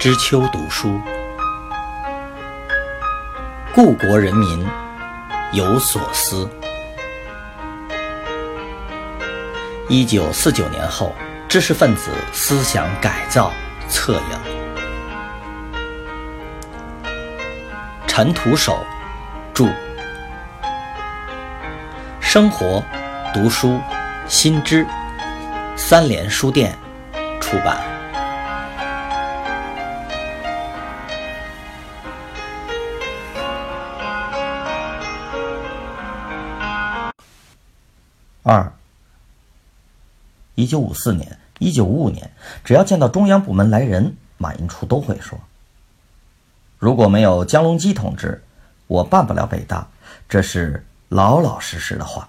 知秋读书，故国人民有所思。一九四九年后，知识分子思想改造策应。陈独守著，生活读书新知，三联书店出版。一九五四年、一九五五年，只要见到中央部门来人，马寅初都会说：“如果没有江隆基同志，我办不了北大。”这是老老实实的话。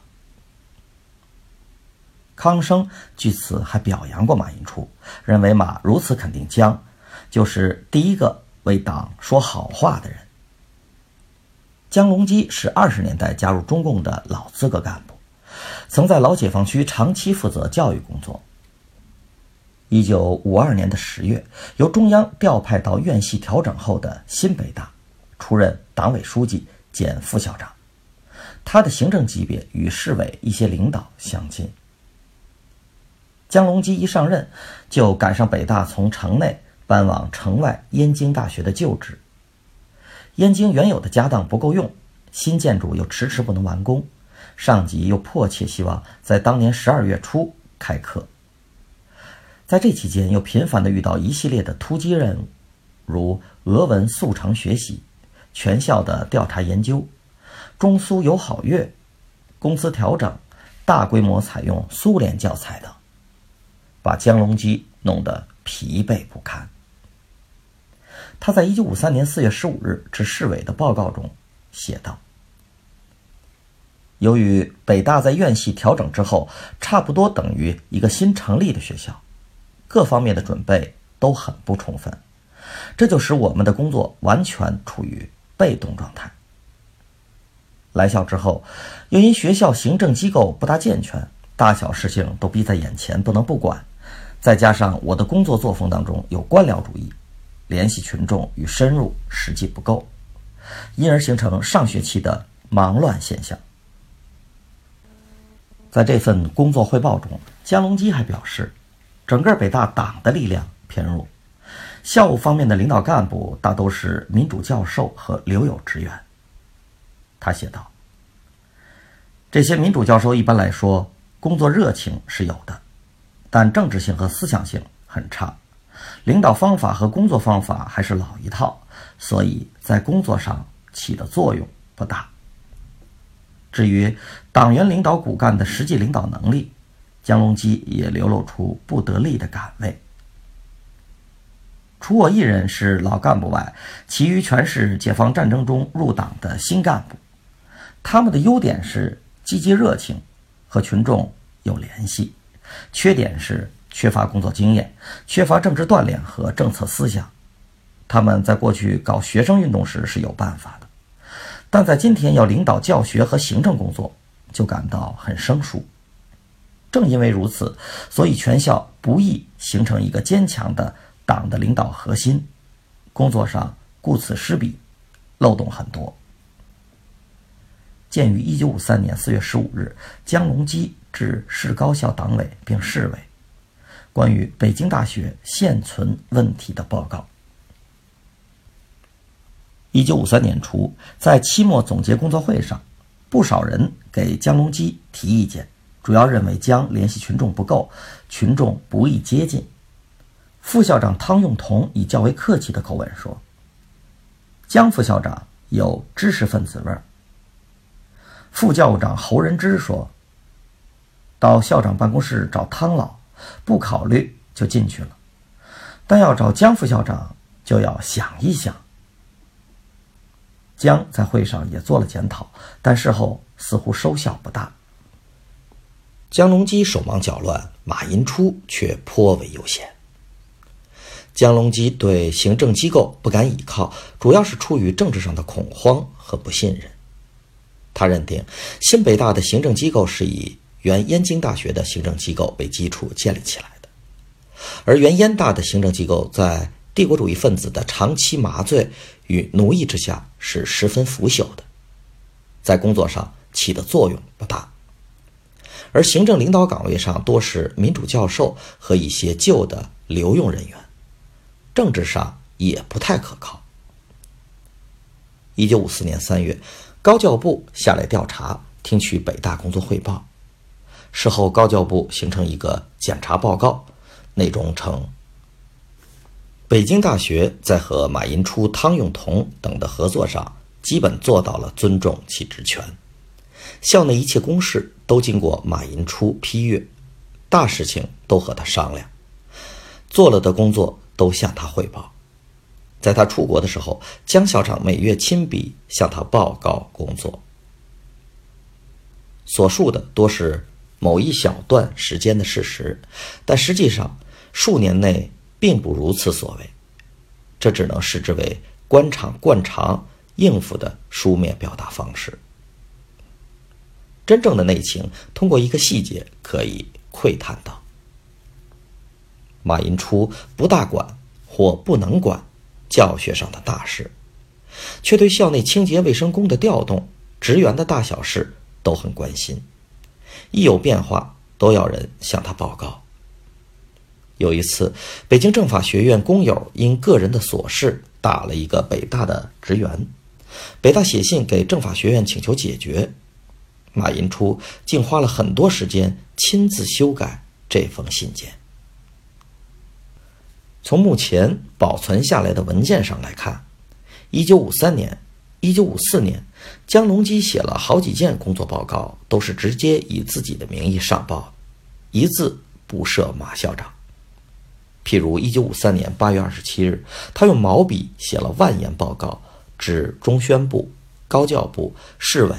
康生据此还表扬过马寅初，认为马如此肯定江，就是第一个为党说好话的人。江隆基是二十年代加入中共的老资格干部。曾在老解放区长期负责教育工作。一九五二年的十月，由中央调派到院系调整后的新北大，出任党委书记兼副校长。他的行政级别与市委一些领导相近。江隆基一上任，就赶上北大从城内搬往城外燕京大学的旧址。燕京原有的家当不够用，新建筑又迟迟不能完工。上级又迫切希望在当年十二月初开课，在这期间又频繁地遇到一系列的突击任务，如俄文速成学习、全校的调查研究、中苏友好月、工资调整、大规模采用苏联教材等，把江隆基弄得疲惫不堪。他在一九五三年四月十五日致市委的报告中写道。由于北大在院系调整之后，差不多等于一个新成立的学校，各方面的准备都很不充分，这就使我们的工作完全处于被动状态。来校之后，又因学校行政机构不大健全，大小事情都逼在眼前，不能不管，再加上我的工作作风当中有官僚主义，联系群众与深入实际不够，因而形成上学期的忙乱现象。在这份工作汇报中，江隆基还表示，整个北大党的力量偏弱，校务方面的领导干部大都是民主教授和留有职员。他写道：“这些民主教授一般来说工作热情是有的，但政治性和思想性很差，领导方法和工作方法还是老一套，所以在工作上起的作用不大。”至于党员领导骨干的实际领导能力，江隆基也流露出不得力的感味。除我一人是老干部外，其余全是解放战争中入党的新干部。他们的优点是积极热情，和群众有联系；缺点是缺乏工作经验，缺乏政治锻炼和政策思想。他们在过去搞学生运动时是有办法的。但在今天要领导教学和行政工作，就感到很生疏。正因为如此，所以全校不易形成一个坚强的党的领导核心，工作上顾此失彼，漏洞很多。鉴于1953年4月15日江隆基致市高校党委并市委关于北京大学现存问题的报告。一九五三年初，在期末总结工作会上，不少人给江隆基提意见，主要认为江联系群众不够，群众不易接近。副校长汤用彤以较为客气的口吻说：“江副校长有知识分子味儿。”副校长侯仁之说：“到校长办公室找汤老，不考虑就进去了，但要找江副校长，就要想一想。”江在会上也做了检讨，但事后似乎收效不大。江隆基手忙脚乱，马寅初却颇为悠闲。江隆基对行政机构不敢倚靠，主要是出于政治上的恐慌和不信任。他认定新北大的行政机构是以原燕京大学的行政机构为基础建立起来的，而原燕大的行政机构在帝国主义分子的长期麻醉与奴役之下是十分腐朽的，在工作上起的作用不大。而行政领导岗位上多是民主教授和一些旧的留用人员，政治上也不太可靠。一九五四年三月，高教部下来调查，听取北大工作汇报。事后，高教部形成一个检查报告，内容称：北京大学在和马寅初、汤用彤等的合作上，基本做到了尊重其职权。校内一切公事都经过马寅初批阅，大事情都和他商量，做了的工作都向他汇报。在他出国的时候，江校长每月亲笔向他报告工作。所述的多是某一小段时间的事实，但实际上数年内并不如此所为，这只能视之为官场惯常应付的书面表达方式。真正的内情，通过一个细节可以窥探到：马寅初不大管或不能管教学上的大事，却对校内清洁卫生工的调动、职员的大小事都很关心，一有变化都要人向他报告。有一次，北京政法学院工友因个人的琐事打了一个北大的职员，北大写信给政法学院请求解决。马寅初竟花了很多时间亲自修改这封信件。从目前保存下来的文件上来看，一九五三年、一九五四年，江隆基写了好几件工作报告，都是直接以自己的名义上报，一字不设马校长。譬如一九五三年八月二十七日，他用毛笔写了万言报告，指中宣部、高教部、市委。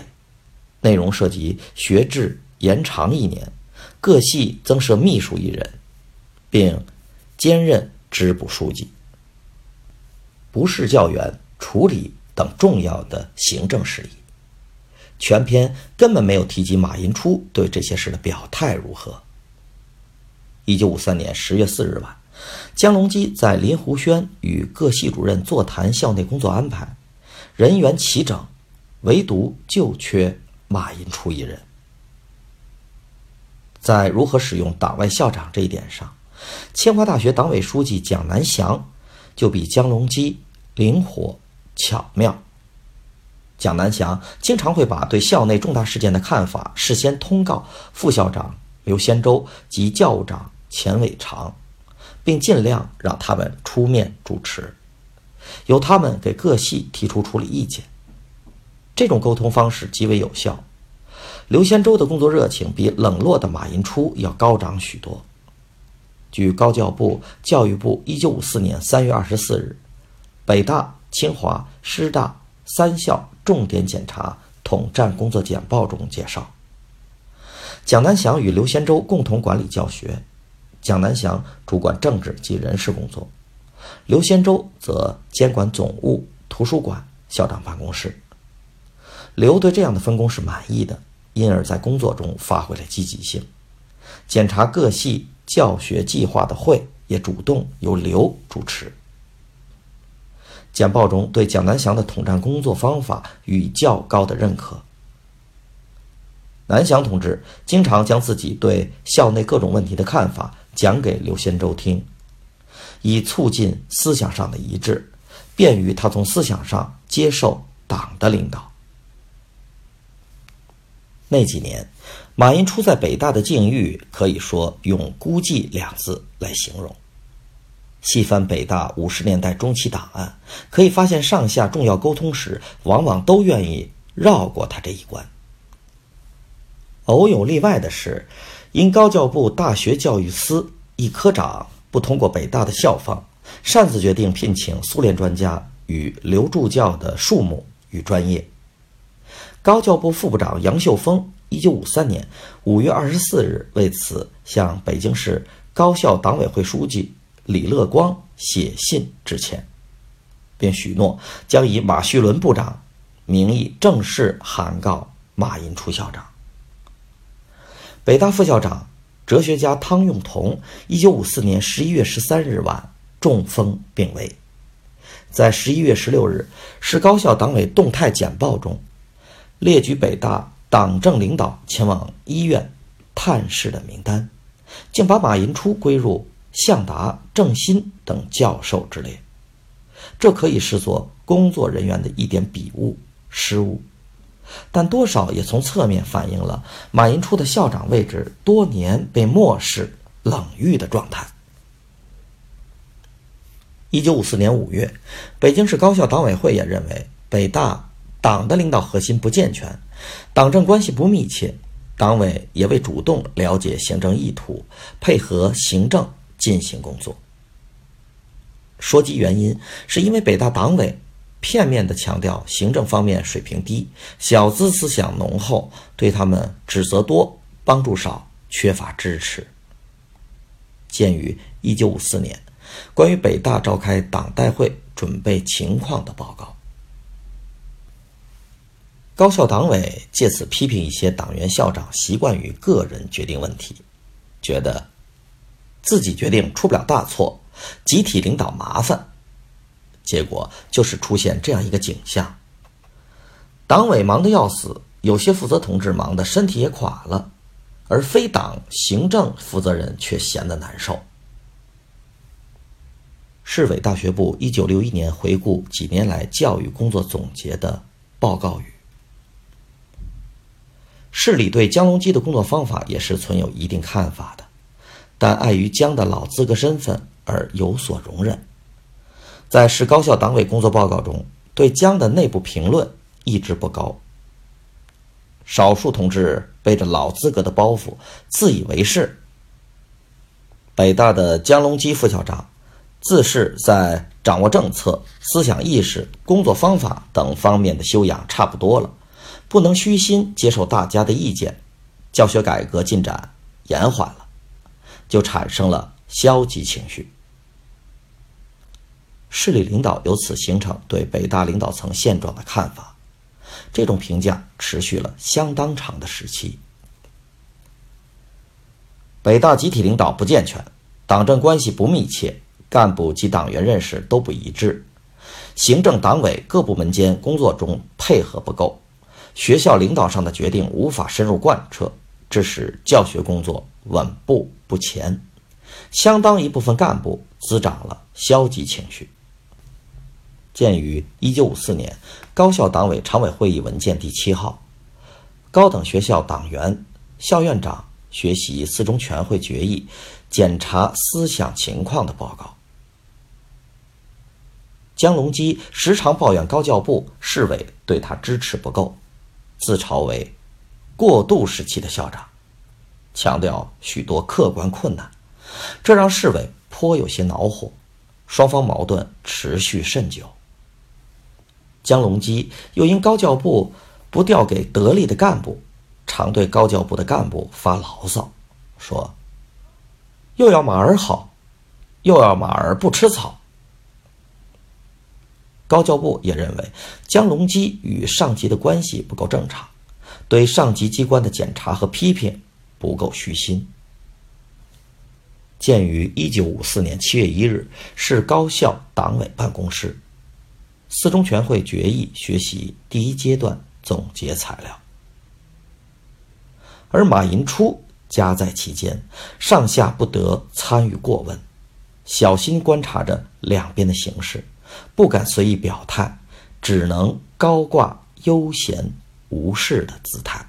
内容涉及学制延长一年，各系增设秘书一人，并兼任支部书记，不是教员处理等重要的行政事宜。全篇根本没有提及马寅初对这些事的表态如何。一九五三年十月四日晚，江隆基在林湖轩与各系主任座谈校内工作安排，人员齐整，唯独就缺。马寅初一人，在如何使用党外校长这一点上，清华大学党委书记蒋南翔就比江隆基灵活巧妙。蒋南翔经常会把对校内重大事件的看法事先通告副校长刘先洲及教务长钱伟长，并尽量让他们出面主持，由他们给各系提出处理意见。这种沟通方式极为有效。刘先洲的工作热情比冷落的马寅初要高涨许多。据高教部、教育部1954年3月24日北大、清华、师大三校重点检查统战工作简报中介绍，蒋南翔与刘先洲共同管理教学，蒋南翔主管政治及人事工作，刘先洲则监管总务、图书馆、校长办公室。刘对这样的分工是满意的，因而，在工作中发挥了积极性。检查各系教学计划的会也主动由刘主持。简报中对蒋南翔的统战工作方法予以较高的认可。南翔同志经常将自己对校内各种问题的看法讲给刘先洲听，以促进思想上的一致，便于他从思想上接受党的领导。那几年，马寅初在北大的境遇可以说用“孤寂”两字来形容。细翻北大五十年代中期档案，可以发现上下重要沟通时，往往都愿意绕过他这一关。偶有例外的是，因高教部大学教育司一科长不通过北大的校方，擅自决定聘请苏联专家与刘助教的数目与专业。高教部副部长杨秀峰，一九五三年五月二十四日为此向北京市高校党委会书记李乐光写信致歉，并许诺将以马叙伦部长名义正式函告马寅初校长。北大副校长、哲学家汤用彤，一九五四年十一月十三日晚中风病危。在十一月十六日市高校党委动态简报中，列举北大党政领导前往医院探视的名单，竟把马寅初归入向达、郑新等教授之列，这可以视作工作人员的一点笔误失误，但多少也从侧面反映了马寅初的校长位置多年被漠视、冷遇的状态。一九五四年五月，北京市高校党委会也认为北大党的领导核心不健全，党政关系不密切，党委也未主动了解行政意图，配合行政进行工作。说及原因，是因为北大党委片面地强调行政方面水平低，小资思想浓厚，对他们指责多，帮助少，缺乏支持。鉴于一九五四年。关于北大召开党代会准备情况的报告，高校党委借此批评一些党员校长习惯于个人决定问题，觉得自己决定出不了大错，集体领导麻烦，结果就是出现这样一个景象：党委忙得要死，有些负责同志忙得身体也垮了，而非党行政负责人却闲得难受。市委大学部一九六一年回顾几年来教育工作总结的报告语：市里对江龙基的工作方法也是存有一定看法的，但碍于江的老资格身份而有所容忍。在市高校党委工作报告中，对江的内部评论一直不高。少数同志背着老资格的包袱，自以为是。北大的江龙基副校长。自恃在掌握政策、思想意识、工作方法等方面的修养差不多了，不能虚心接受大家的意见，教学改革进展延缓了，就产生了消极情绪。市里领导由此形成对北大领导层现状的看法，这种评价持续了相当长的时期。北大集体领导不健全，党政关系不密切。干部及党员认识都不一致，行政党委各部门间工作中配合不够，学校领导上的决定无法深入贯彻，致使教学工作稳步不前，相当一部分干部滋长了消极情绪。鉴于1954年高校党委常委会议文件第七号《高等学校党员、校院长学习四中全会决议检查思想情况》的报告。江隆基时常抱怨高教部、市委对他支持不够，自嘲为“过渡时期的校长”，强调许多客观困难，这让市委颇有些恼火，双方矛盾持续甚久。江龙基又因高教部不调给得力的干部，常对高教部的干部发牢骚，说：“又要马儿好，又要马儿不吃草。”高教部也认为江龙基与上级的关系不够正常，对上级机关的检查和批评不够虚心。鉴于一九五四年七月一日市高校党委办公室四中全会决议学习第一阶段总结材料，而马寅初夹在其间，上下不得参与过问，小心观察着两边的形势。不敢随意表态，只能高挂悠闲无事的姿态。